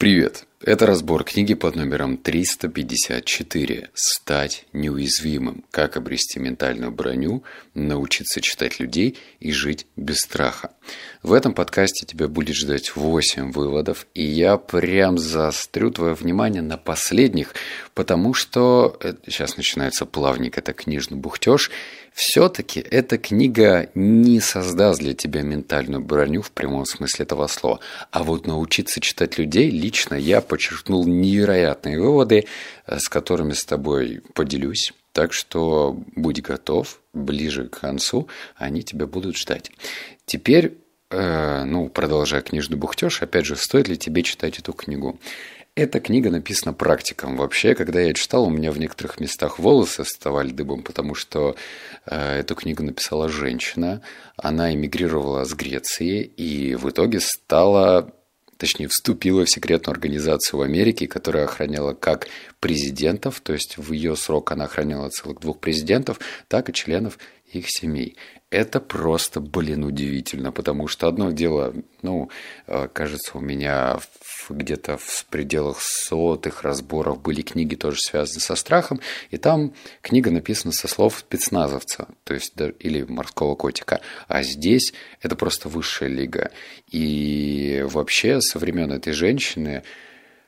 Привет! Это разбор книги под номером 354 «Стать неуязвимым. Как обрести ментальную броню, научиться читать людей и жить без страха». В этом подкасте тебя будет ждать 8 выводов, и я прям заострю твое внимание на последних, потому что сейчас начинается плавник, это книжный бухтеж, все-таки эта книга не создаст для тебя ментальную броню в прямом смысле этого слова. А вот научиться читать людей лично я подчеркнул невероятные выводы, э, с которыми с тобой поделюсь. Так что будь готов, ближе к концу они тебя будут ждать. Теперь, э, ну, продолжая книжный бухтеж, опять же, стоит ли тебе читать эту книгу? Эта книга написана практиком. Вообще, когда я читал, у меня в некоторых местах волосы вставали дыбом, потому что э, эту книгу написала женщина. Она эмигрировала с Греции и в итоге стала точнее, вступила в секретную организацию в Америке, которая охраняла как президентов, то есть в ее срок она охраняла целых двух президентов, так и членов их семей. Это просто, блин, удивительно, потому что одно дело, ну, э, кажется, у меня где-то в пределах сотых разборов были книги, тоже связанные со страхом, и там книга написана со слов спецназовца, то есть или морского котика, а здесь это просто высшая лига. И вообще со времен этой женщины,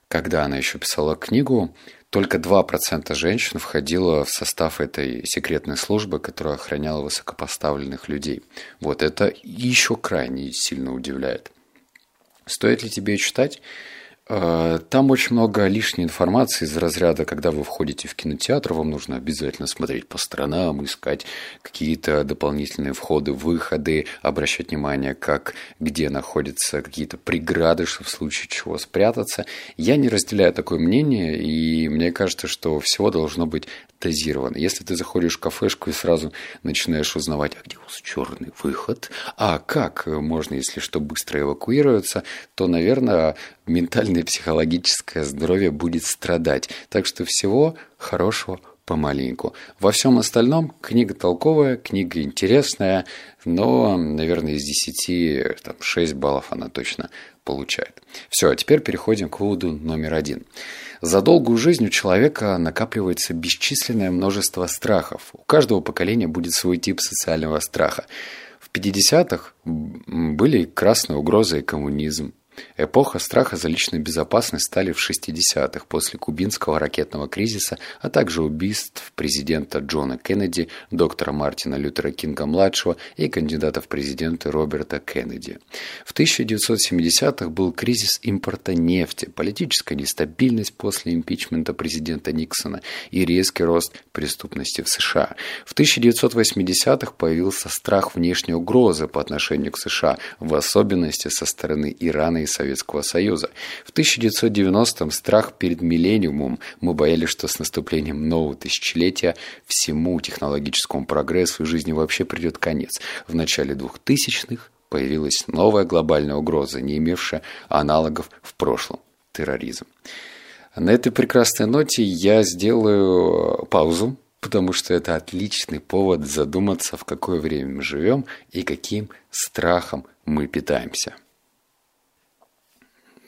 когда она еще писала книгу, только 2% женщин входило в состав этой секретной службы, которая охраняла высокопоставленных людей. Вот это еще крайне сильно удивляет. Стоит ли тебе читать? Э, там очень много лишней информации из разряда, когда вы входите в кинотеатр, вам нужно обязательно смотреть по сторонам, искать какие-то дополнительные входы, выходы, обращать внимание, как, где находятся какие-то преграды, чтобы в случае чего спрятаться. Я не разделяю такое мнение, и мне кажется, что всего должно быть дозировано. Если ты заходишь в кафешку и сразу начинаешь узнавать, а где у вас черный выход, а как можно, если что, быстро эвакуироваться, то, наверное, ментальное и психологическое здоровье будет страдать. Так что всего хорошего помаленьку. Во всем остальном книга толковая, книга интересная, но, наверное, из 10, там, 6 баллов она точно получает. Все, а теперь переходим к выводу номер один. За долгую жизнь у человека накапливается бесчисленное множество страхов. У каждого поколения будет свой тип социального страха. В 50-х были красная угроза и коммунизм. Эпоха страха за личную безопасность стали в 60-х после кубинского ракетного кризиса, а также убийств президента Джона Кеннеди, доктора Мартина Лютера Кинга-младшего и кандидата в президенты Роберта Кеннеди. В 1970-х был кризис импорта нефти, политическая нестабильность после импичмента президента Никсона и резкий рост преступности в США. В 1980-х появился страх внешней угрозы по отношению к США, в особенности со стороны Ирана и Советского Союза. В 1990-м страх перед миллениумом мы боялись, что с наступлением нового тысячелетия всему технологическому прогрессу и жизни вообще придет конец. В начале 2000-х появилась новая глобальная угроза, не имевшая аналогов в прошлом – терроризм. На этой прекрасной ноте я сделаю паузу, потому что это отличный повод задуматься, в какое время мы живем и каким страхом мы питаемся.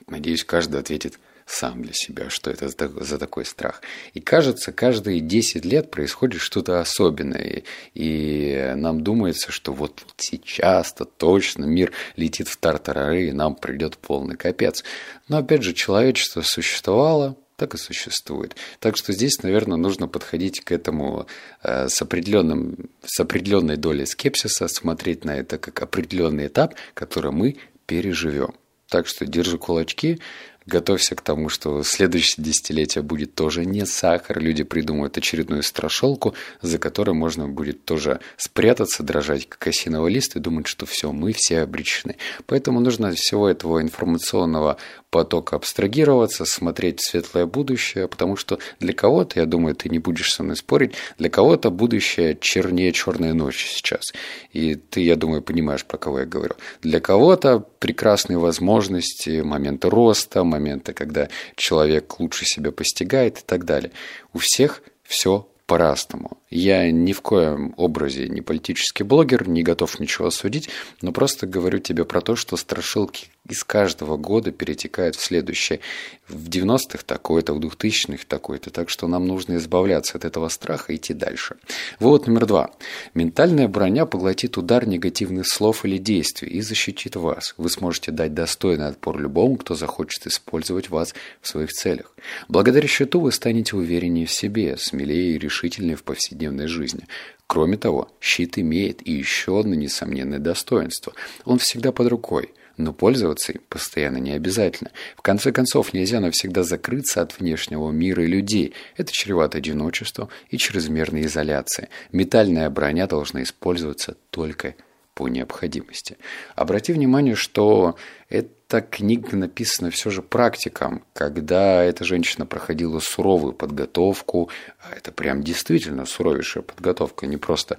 Надеюсь, каждый ответит сам для себя, что это за такой страх. И кажется, каждые 10 лет происходит что-то особенное. И нам думается, что вот сейчас-то точно мир летит в тартарары, и нам придет полный капец. Но опять же, человечество существовало, так и существует. Так что здесь, наверное, нужно подходить к этому э, с, определенным, с определенной долей скепсиса, смотреть на это как определенный этап, который мы переживем. Так что держи кулачки, готовься к тому, что следующее десятилетие будет тоже не сахар. Люди придумают очередную страшилку, за которой можно будет тоже спрятаться, дрожать как осиновый лист и думать, что все, мы все обречены. Поэтому нужно всего этого информационного потока абстрагироваться, смотреть в светлое будущее, потому что для кого-то, я думаю, ты не будешь со мной спорить, для кого-то будущее чернее черной ночи сейчас. И ты, я думаю, понимаешь, про кого я говорю. Для кого-то прекрасные возможности, моменты роста, моменты, когда человек лучше себя постигает и так далее. У всех все по-разному. Я ни в коем образе не политический блогер, не готов ничего судить, но просто говорю тебе про то, что страшилки из каждого года перетекает в следующее. В 90-х такое-то, в 2000-х такое-то. Так что нам нужно избавляться от этого страха и идти дальше. Вывод номер два. Ментальная броня поглотит удар негативных слов или действий и защитит вас. Вы сможете дать достойный отпор любому, кто захочет использовать вас в своих целях. Благодаря щиту вы станете увереннее в себе, смелее и решительнее в повседневной жизни. Кроме того, щит имеет и еще одно несомненное достоинство. Он всегда под рукой – но пользоваться им постоянно не обязательно. В конце концов, нельзя навсегда закрыться от внешнего мира и людей. Это чревато одиночеством и чрезмерной изоляцией. Метальная броня должна использоваться только по необходимости. Обрати внимание, что эта книга написана все же практикам, когда эта женщина проходила суровую подготовку, а это прям действительно суровейшая подготовка, не просто,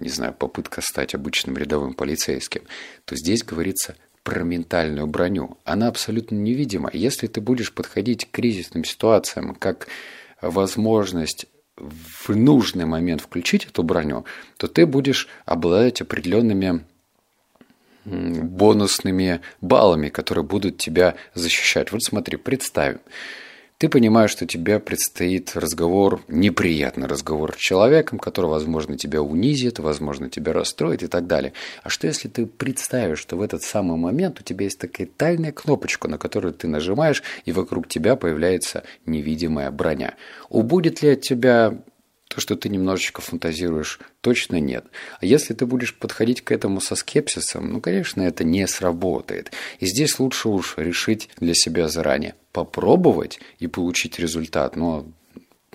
не знаю, попытка стать обычным рядовым полицейским, то здесь говорится про ментальную броню. Она абсолютно невидима. Если ты будешь подходить к кризисным ситуациям как возможность в нужный момент включить эту броню, то ты будешь обладать определенными бонусными баллами, которые будут тебя защищать. Вот смотри, представим, ты понимаешь, что тебе предстоит разговор, неприятный разговор с человеком, который, возможно, тебя унизит, возможно, тебя расстроит и так далее. А что если ты представишь, что в этот самый момент у тебя есть такая тайная кнопочка, на которую ты нажимаешь, и вокруг тебя появляется невидимая броня? Убудет ли от тебя то, что ты немножечко фантазируешь, точно нет. А если ты будешь подходить к этому со скепсисом, ну, конечно, это не сработает. И здесь лучше уж решить для себя заранее. Попробовать и получить результат, но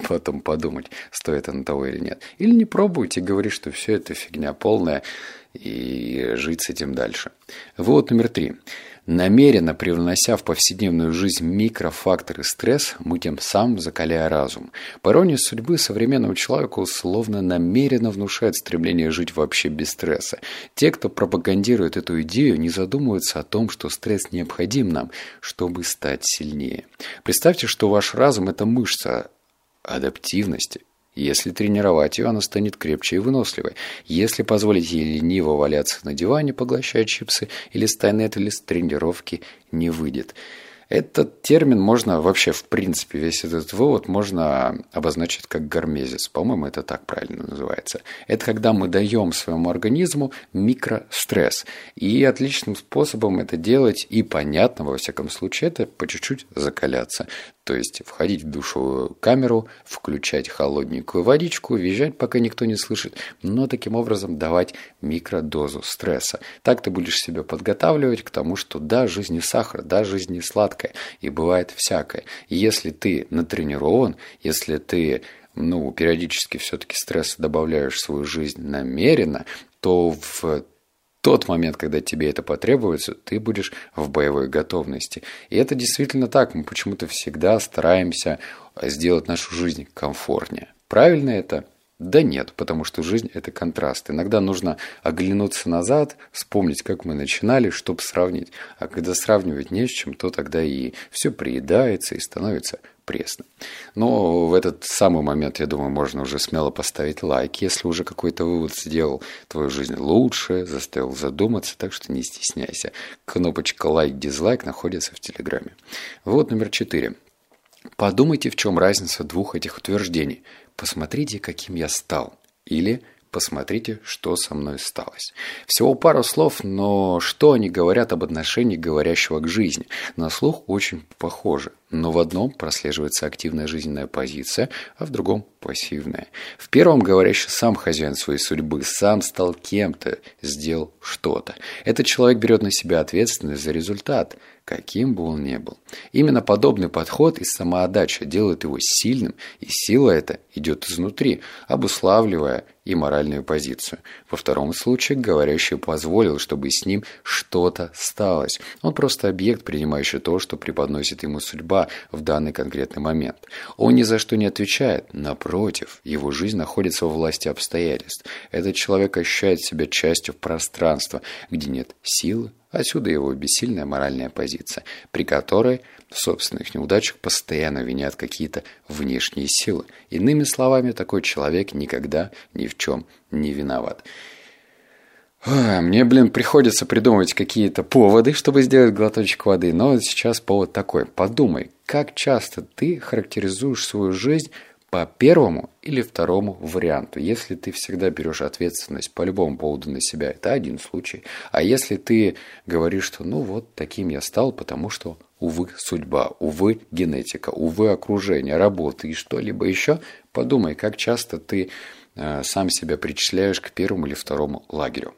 потом подумать, стоит оно того или нет. Или не пробуйте и говорить, что все это фигня полная, и жить с этим дальше. Вывод номер три. Намеренно привнося в повседневную жизнь микрофакторы стресс, мы тем самым закаляя разум. По иронии судьбы, современному человеку словно намеренно внушает стремление жить вообще без стресса. Те, кто пропагандирует эту идею, не задумываются о том, что стресс необходим нам, чтобы стать сильнее. Представьте, что ваш разум – это мышца адаптивности, если тренировать ее, она станет крепче и выносливой. Если позволить ей лениво валяться на диване, поглощая чипсы или стайнет, или тренировки не выйдет. Этот термин можно вообще, в принципе, весь этот вывод можно обозначить как гармезис. По-моему, это так правильно называется. Это когда мы даем своему организму микростресс. И отличным способом это делать, и понятно, во всяком случае, это по чуть-чуть закаляться. То есть входить в душевую камеру, включать холодненькую водичку, визжать, пока никто не слышит, но таким образом давать микродозу стресса. Так ты будешь себя подготавливать к тому, что да, жизнь не сахар, да, жизнь не сладкая, и бывает всякое. И если ты натренирован, если ты ну, периодически все-таки стресс добавляешь в свою жизнь намеренно, то в тот момент, когда тебе это потребуется, ты будешь в боевой готовности. И это действительно так. Мы почему-то всегда стараемся сделать нашу жизнь комфортнее. Правильно это? Да нет, потому что жизнь – это контраст. Иногда нужно оглянуться назад, вспомнить, как мы начинали, чтобы сравнить. А когда сравнивать не с чем, то тогда и все приедается и становится пресно. Но в этот самый момент, я думаю, можно уже смело поставить лайк, если уже какой-то вывод сделал, твою жизнь лучше, заставил задуматься, так что не стесняйся. Кнопочка лайк-дизлайк находится в Телеграме. Вот номер четыре. Подумайте, в чем разница двух этих утверждений. Посмотрите, каким я стал. Или Посмотрите, что со мной сталось. Всего пару слов, но что они говорят об отношении говорящего к жизни? На слух очень похоже, но в одном прослеживается активная жизненная позиция, а в другом пассивная. В первом говорящий сам хозяин своей судьбы, сам стал кем-то, сделал что-то. Этот человек берет на себя ответственность за результат, каким бы он ни был. Именно подобный подход и самоотдача делают его сильным, и сила эта идет изнутри, обуславливая и моральную позицию. Во втором случае говорящий позволил, чтобы с ним что-то сталось. Он просто объект, принимающий то, что преподносит ему судьба в данный конкретный момент. Он ни за что не отвечает. Напротив, его жизнь находится во власти обстоятельств. Этот человек ощущает себя частью пространства, где нет силы, Отсюда его бессильная моральная позиция, при которой в собственных неудачах постоянно винят какие-то внешние силы. Иными словами, такой человек никогда ни в чем не виноват. Мне, блин, приходится придумывать какие-то поводы, чтобы сделать глоточек воды, но сейчас повод такой. Подумай, как часто ты характеризуешь свою жизнь по первому или второму варианту. Если ты всегда берешь ответственность по любому поводу на себя, это один случай. А если ты говоришь, что ну вот таким я стал, потому что, увы, судьба, увы, генетика, увы, окружение, работа и что-либо еще, подумай, как часто ты э, сам себя причисляешь к первому или второму лагерю.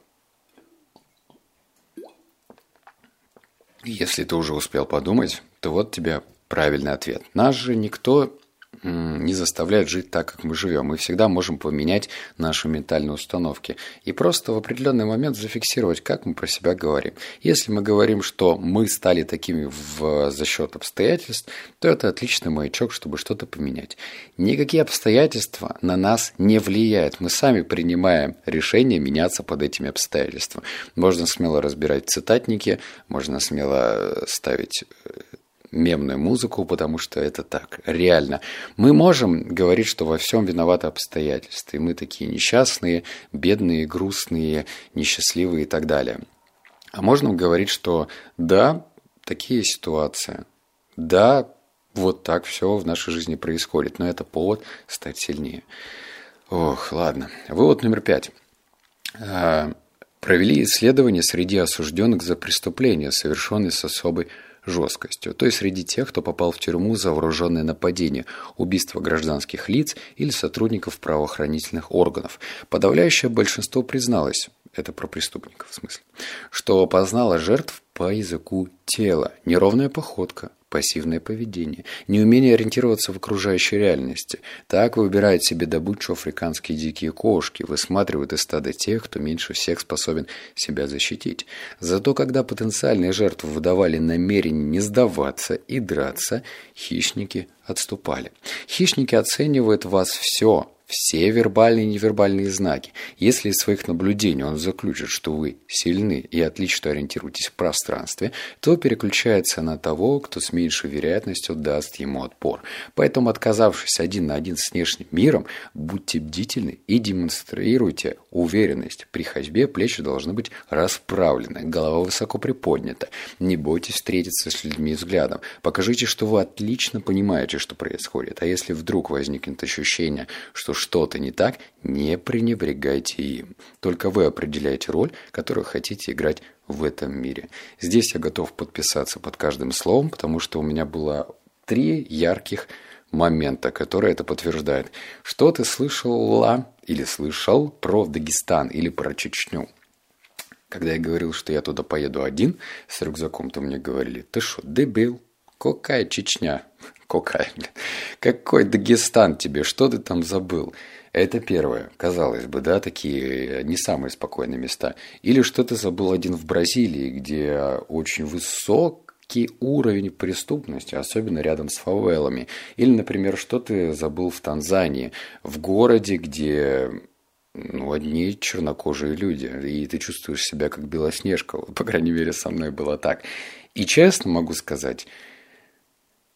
Если ты уже успел подумать, то вот тебе правильный ответ. Нас же никто не заставляет жить так, как мы живем. Мы всегда можем поменять наши ментальные установки и просто в определенный момент зафиксировать, как мы про себя говорим. Если мы говорим, что мы стали такими в, за счет обстоятельств, то это отличный маячок, чтобы что-то поменять. Никакие обстоятельства на нас не влияют. Мы сами принимаем решение меняться под этими обстоятельствами. Можно смело разбирать цитатники, можно смело ставить э, мемную музыку, потому что это так, реально. Мы можем говорить, что во всем виноваты обстоятельства, и мы такие несчастные, бедные, грустные, несчастливые и так далее. А можно говорить, что да, такие ситуации, да, вот так все в нашей жизни происходит, но это повод стать сильнее. Ох, ладно. Вывод номер пять. А, провели исследование среди осужденных за преступления, совершенные с особой жесткостью, то есть среди тех, кто попал в тюрьму за вооруженное нападение, убийство гражданских лиц или сотрудников правоохранительных органов. Подавляющее большинство призналось, это про преступников в смысле, что познало жертв по языку тела, неровная походка, пассивное поведение, неумение ориентироваться в окружающей реальности. Так выбирают себе добычу африканские дикие кошки, высматривают из стада тех, кто меньше всех способен себя защитить. Зато когда потенциальные жертвы выдавали намерение не сдаваться и драться, хищники отступали. Хищники оценивают вас все, все вербальные и невербальные знаки. Если из своих наблюдений он заключит, что вы сильны и отлично ориентируетесь в пространстве, то переключается на того, кто с меньшей вероятностью даст ему отпор. Поэтому, отказавшись один на один с внешним миром, будьте бдительны и демонстрируйте уверенность. При ходьбе плечи должны быть расправлены, голова высоко приподнята. Не бойтесь встретиться с людьми взглядом. Покажите, что вы отлично понимаете, что происходит. А если вдруг возникнет ощущение, что что-то не так, не пренебрегайте им. Только вы определяете роль, которую хотите играть в этом мире. Здесь я готов подписаться под каждым словом, потому что у меня было три ярких момента, которые это подтверждают. Что ты слышала или слышал про Дагестан или про Чечню? Когда я говорил, что я туда поеду один с рюкзаком, то мне говорили, ты что, дебил? Какая Чечня? Какая, Какой Дагестан тебе? Что ты там забыл? Это первое, казалось бы, да, такие не самые спокойные места. Или что ты забыл один в Бразилии, где очень высокий уровень преступности, особенно рядом с фавелами. Или, например, что ты забыл в Танзании, в городе, где ну, одни чернокожие люди, и ты чувствуешь себя как Белоснежка, по крайней мере, со мной было так. И честно могу сказать,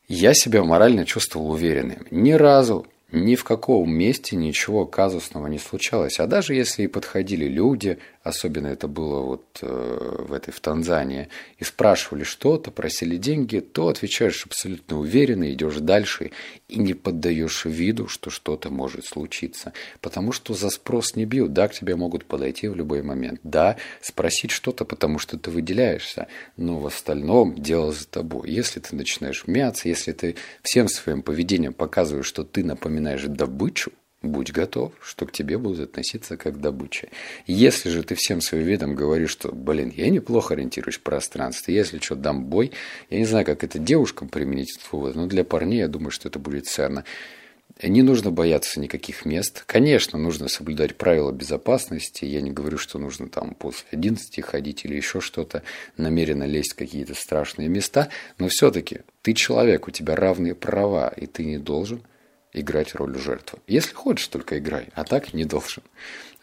я себя морально чувствовал уверенным. Ни разу, ни в каком месте ничего казусного не случалось. А даже если и подходили люди, особенно это было вот э, в этой в Танзании, и спрашивали что-то, просили деньги, то отвечаешь абсолютно уверенно, идешь дальше и не поддаешь виду, что что-то может случиться. Потому что за спрос не бьют, да, к тебе могут подойти в любой момент. Да, спросить что-то, потому что ты выделяешься, но в остальном дело за тобой. Если ты начинаешь мяться, если ты всем своим поведением показываешь, что ты напоминаешь добычу, Будь готов, что к тебе будут относиться как к. Если же ты всем своим видом говоришь, что, блин, я неплохо ориентируюсь в пространстве, если что, дам бой, я не знаю, как это девушкам применить этот вывод, но для парней я думаю, что это будет ценно. Не нужно бояться никаких мест. Конечно, нужно соблюдать правила безопасности. Я не говорю, что нужно там после 11 ходить или еще что-то, намеренно лезть в какие-то страшные места. Но все-таки ты человек, у тебя равные права, и ты не должен играть роль жертвы. Если хочешь, только играй, а так не должен.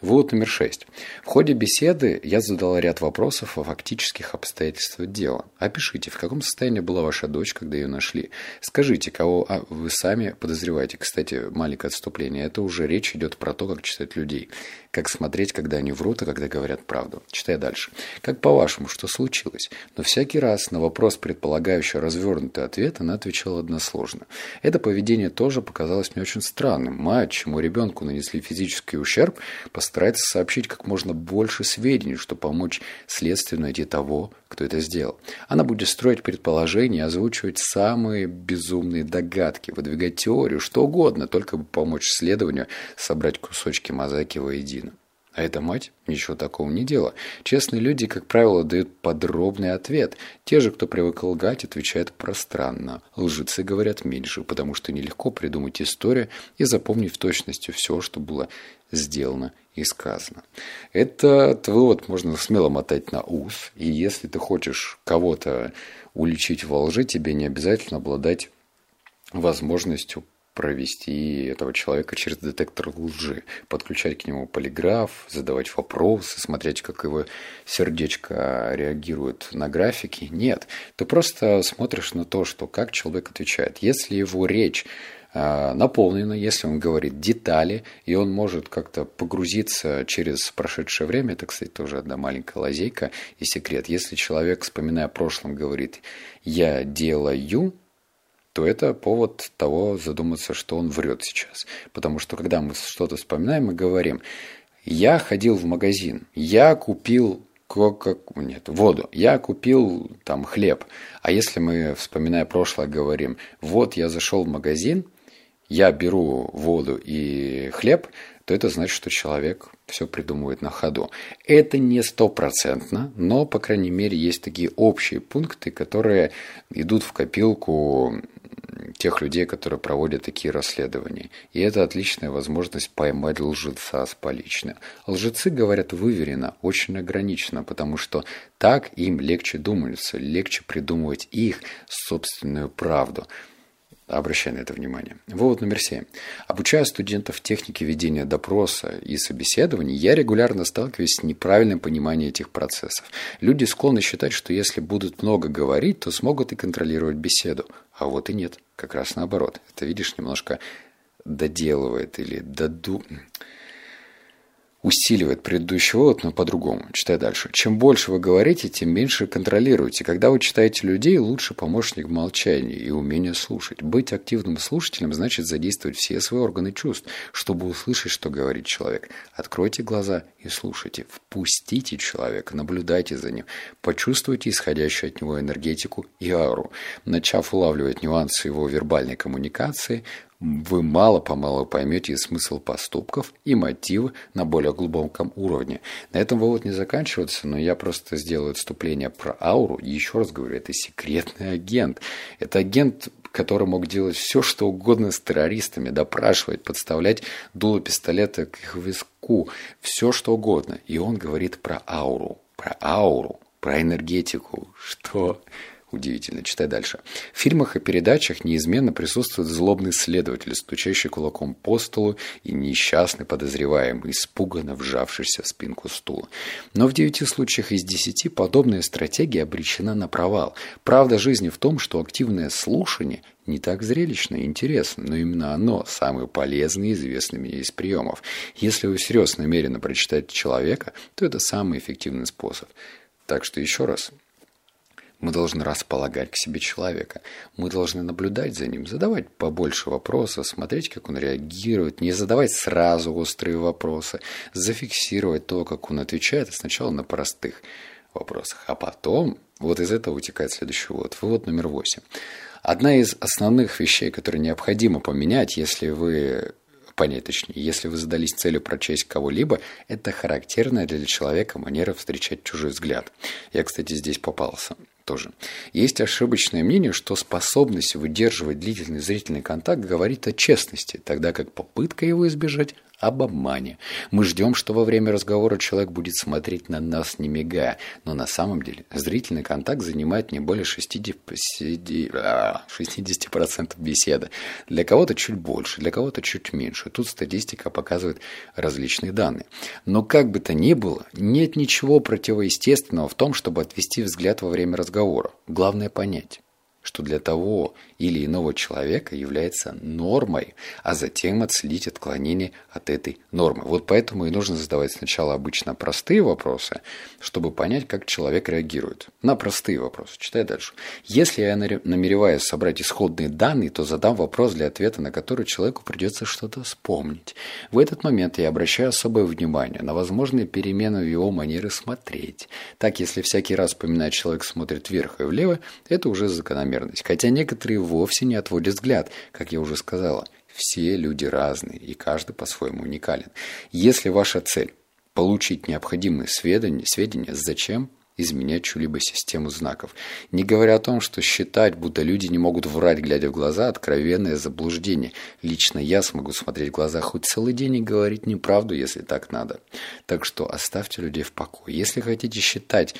Вывод номер шесть. В ходе беседы я задал ряд вопросов о фактических обстоятельствах дела. Опишите, в каком состоянии была ваша дочь, когда ее нашли. Скажите, кого а, вы сами подозреваете. Кстати, маленькое отступление. Это уже речь идет про то, как читать людей. Как смотреть, когда они врут, а когда говорят правду. Читая дальше. Как по-вашему, что случилось? Но всякий раз на вопрос, предполагающий развернутый ответ, она отвечала односложно. Это поведение тоже показалось мне очень странным. Мать, чему ребенку нанесли физический ущерб, постарается сообщить как можно больше сведений, чтобы помочь следствию найти того, кто это сделал. Она будет строить предположения, озвучивать самые безумные догадки, выдвигать теорию, что угодно, только бы помочь следованию собрать кусочки мозаики воедино. А эта мать ничего такого не делала. Честные люди, как правило, дают подробный ответ. Те же, кто привык лгать, отвечают пространно. Лжецы говорят меньше, потому что нелегко придумать историю и запомнить в точности все, что было сделано и сказано. Этот вывод можно смело мотать на ус. И если ты хочешь кого-то уличить во лжи, тебе не обязательно обладать возможностью провести этого человека через детектор лжи, подключать к нему полиграф, задавать вопросы, смотреть, как его сердечко реагирует на графики. Нет, ты просто смотришь на то, что как человек отвечает. Если его речь а, наполнена, если он говорит детали, и он может как-то погрузиться через прошедшее время, это, кстати, тоже одна маленькая лазейка и секрет. Если человек, вспоминая о прошлом, говорит «я делаю», то это повод того задуматься, что он врет сейчас. Потому что когда мы что-то вспоминаем, мы говорим, я ходил в магазин, я купил кока... нет, воду, я купил там хлеб. А если мы, вспоминая прошлое, говорим, вот я зашел в магазин, я беру воду и хлеб, то это значит, что человек все придумывает на ходу. Это не стопроцентно, но, по крайней мере, есть такие общие пункты, которые идут в копилку тех людей, которые проводят такие расследования. И это отличная возможность поймать лжеца с поличным. Лжецы говорят выверенно, очень ограниченно, потому что так им легче думается, легче придумывать их собственную правду. Обращай на это внимание. Вывод номер семь. Обучая студентов технике ведения допроса и собеседований, я регулярно сталкиваюсь с неправильным пониманием этих процессов. Люди склонны считать, что если будут много говорить, то смогут и контролировать беседу. А вот и нет. Как раз наоборот. Это, видишь, немножко доделывает или доду усиливает предыдущий вывод, но по-другому. Читай дальше. Чем больше вы говорите, тем меньше контролируете. Когда вы читаете людей, лучше помощник молчания и умение слушать. Быть активным слушателем значит задействовать все свои органы чувств, чтобы услышать, что говорит человек. Откройте глаза и слушайте. Впустите человека, наблюдайте за ним. Почувствуйте исходящую от него энергетику и ауру. Начав улавливать нюансы его вербальной коммуникации, вы мало-помалу поймете смысл поступков и мотивы на более глубоком уровне. На этом вывод не заканчивается, но я просто сделаю отступление про ауру. И еще раз говорю, это секретный агент. Это агент который мог делать все, что угодно с террористами, допрашивать, подставлять дуло пистолета к их виску, все, что угодно. И он говорит про ауру, про ауру, про энергетику, что Удивительно. Читай дальше. В фильмах и передачах неизменно присутствует злобный следователь, стучащий кулаком по столу и несчастный подозреваемый, испуганно вжавшийся в спинку стула. Но в девяти случаях из десяти подобная стратегия обречена на провал. Правда жизни в том, что активное слушание не так зрелищно и интересно, но именно оно самый полезный и известный мне из приемов. Если вы всерьез намерены прочитать человека, то это самый эффективный способ. Так что еще раз, мы должны располагать к себе человека. Мы должны наблюдать за ним, задавать побольше вопросов, смотреть, как он реагирует, не задавать сразу острые вопросы, зафиксировать то, как он отвечает, сначала на простых вопросах, а потом вот из этого вытекает следующий вывод. Вывод номер восемь. Одна из основных вещей, которые необходимо поменять, если вы понять точнее, если вы задались целью прочесть кого-либо, это характерная для человека манера встречать чужой взгляд. Я, кстати, здесь попался тоже. Есть ошибочное мнение, что способность выдерживать длительный зрительный контакт говорит о честности, тогда как попытка его избежать об обмане. Мы ждем, что во время разговора человек будет смотреть на нас, не мигая. Но на самом деле зрительный контакт занимает не более 60%, 60% беседы. Для кого-то чуть больше, для кого-то чуть меньше. Тут статистика показывает различные данные. Но как бы то ни было, нет ничего противоестественного в том, чтобы отвести взгляд во время разговора. Главное понять что для того или иного человека является нормой, а затем отследить отклонение от этой нормы. Вот поэтому и нужно задавать сначала обычно простые вопросы, чтобы понять, как человек реагирует. На простые вопросы. Читай дальше. Если я намереваюсь собрать исходные данные, то задам вопрос для ответа, на который человеку придется что-то вспомнить. В этот момент я обращаю особое внимание на возможные перемены в его манере смотреть. Так, если всякий раз, вспоминая человек смотрит вверх и влево, это уже закономерность. Хотя некоторые вовсе не отводит взгляд, как я уже сказала. Все люди разные, и каждый по-своему уникален. Если ваша цель – получить необходимые сведения, сведения зачем изменять чью-либо систему знаков. Не говоря о том, что считать, будто люди не могут врать, глядя в глаза, откровенное заблуждение. Лично я смогу смотреть в глаза хоть целый день и говорить неправду, если так надо. Так что оставьте людей в покое. Если хотите считать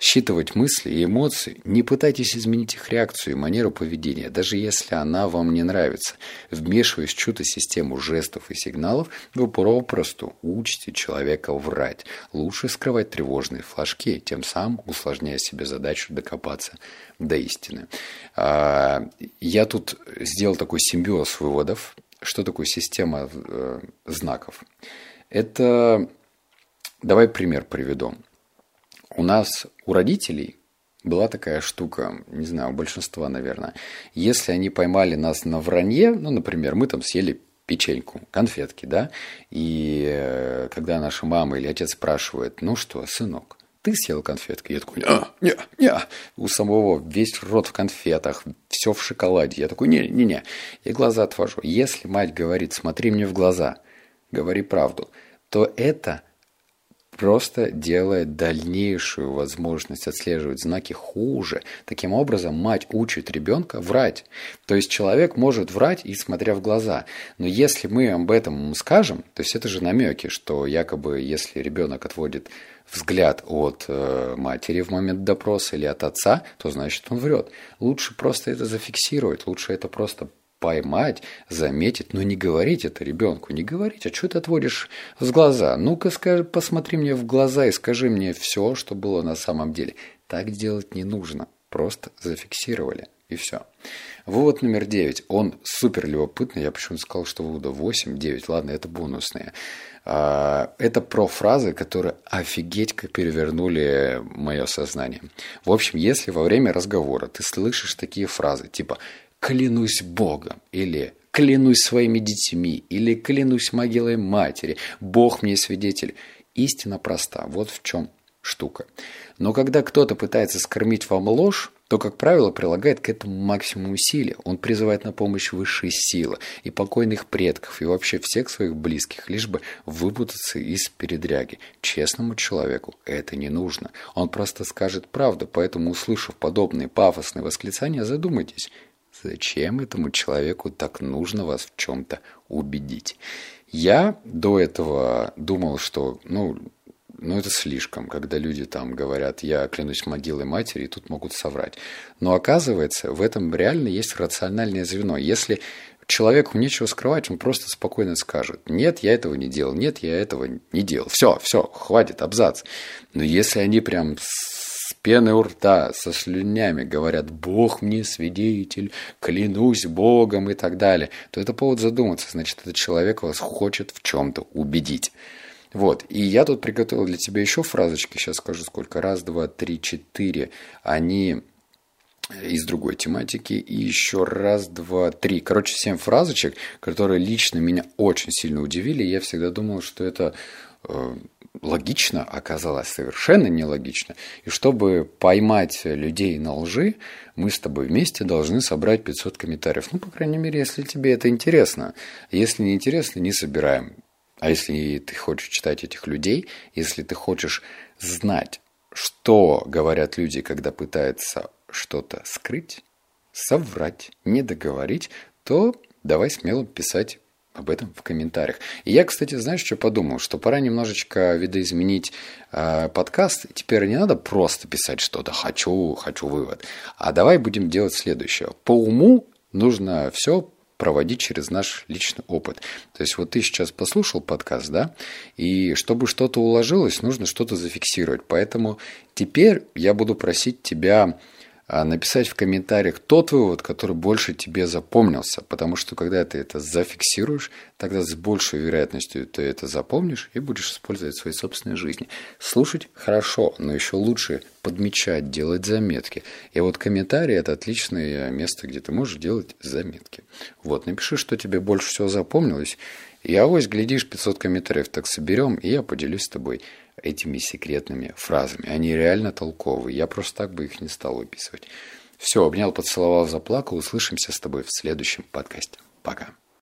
Считывать мысли и эмоции, не пытайтесь изменить их реакцию и манеру поведения, даже если она вам не нравится. Вмешиваясь в чью-то систему жестов и сигналов, вы попросту учите человека врать. Лучше скрывать тревожные флажки, тем самым усложняя себе задачу докопаться до истины. А, я тут сделал такой симбиоз выводов. Что такое система э, знаков? Это... Давай пример приведу. У нас, у родителей, была такая штука, не знаю, у большинства, наверное. Если они поймали нас на вранье, ну, например, мы там съели печеньку, конфетки, да, и э, когда наша мама или отец спрашивает, ну что, сынок, ты съел конфетки? Я такой, не, не, не. У самого весь рот в конфетах, все в шоколаде. Я такой, не, не, не. И глаза отвожу. Если мать говорит, смотри мне в глаза, говори правду, то это просто делает дальнейшую возможность отслеживать знаки хуже. Таким образом, мать учит ребенка врать. То есть человек может врать и смотря в глаза. Но если мы об этом скажем, то есть это же намеки, что якобы если ребенок отводит взгляд от э, матери в момент допроса или от отца, то значит он врет. Лучше просто это зафиксировать, лучше это просто поймать, заметить, но не говорить это ребенку, не говорить, а что ты отводишь с глаза? Ну-ка скажи, посмотри мне в глаза и скажи мне все, что было на самом деле. Так делать не нужно, просто зафиксировали и все. Вывод номер девять. Он супер любопытный. Я почему-то сказал, что вывода 8, 9. Ладно, это бонусные. А, это про фразы, которые офигеть как перевернули мое сознание. В общем, если во время разговора ты слышишь такие фразы, типа клянусь Богом, или клянусь своими детьми, или клянусь могилой матери, Бог мне свидетель. Истина проста, вот в чем штука. Но когда кто-то пытается скормить вам ложь, то, как правило, прилагает к этому максимум усилий. Он призывает на помощь высшие силы и покойных предков, и вообще всех своих близких, лишь бы выпутаться из передряги. Честному человеку это не нужно. Он просто скажет правду, поэтому, услышав подобные пафосные восклицания, задумайтесь, Зачем этому человеку так нужно вас в чем-то убедить? Я до этого думал, что, ну, ну, это слишком, когда люди там говорят, я клянусь могилой матери, и тут могут соврать. Но оказывается, в этом реально есть рациональное звено. Если человеку нечего скрывать, он просто спокойно скажет, нет, я этого не делал, нет, я этого не делал. Все, все, хватит, абзац. Но если они прям пены у рта, со слюнями говорят «Бог мне свидетель», «Клянусь Богом» и так далее, то это повод задуматься. Значит, этот человек вас хочет в чем-то убедить. Вот, и я тут приготовил для тебя еще фразочки, сейчас скажу сколько, раз, два, три, четыре, они из другой тематики, и еще раз, два, три. Короче, семь фразочек, которые лично меня очень сильно удивили, я всегда думал, что это э, логично оказалось совершенно нелогично. И чтобы поймать людей на лжи, мы с тобой вместе должны собрать 500 комментариев. Ну, по крайней мере, если тебе это интересно. Если не интересно, не собираем. А если ты хочешь читать этих людей, если ты хочешь знать, что говорят люди, когда пытаются что-то скрыть, соврать, не договорить, то давай смело писать об этом в комментариях. И я, кстати, знаешь, что подумал? Что пора немножечко видоизменить э, подкаст. Теперь не надо просто писать что-то «хочу, хочу вывод», а давай будем делать следующее. По уму нужно все проводить через наш личный опыт. То есть вот ты сейчас послушал подкаст, да, и чтобы что-то уложилось, нужно что-то зафиксировать. Поэтому теперь я буду просить тебя написать в комментариях тот вывод, который больше тебе запомнился, потому что когда ты это зафиксируешь, тогда с большей вероятностью ты это запомнишь и будешь использовать в своей собственной жизни. Слушать хорошо, но еще лучше подмечать, делать заметки. И вот комментарии – это отличное место, где ты можешь делать заметки. Вот, напиши, что тебе больше всего запомнилось, и авось, глядишь, 500 комментариев так соберем, и я поделюсь с тобой этими секретными фразами. Они реально толковые. Я просто так бы их не стал выписывать. Все, обнял, поцеловал, заплакал. Услышимся с тобой в следующем подкасте. Пока.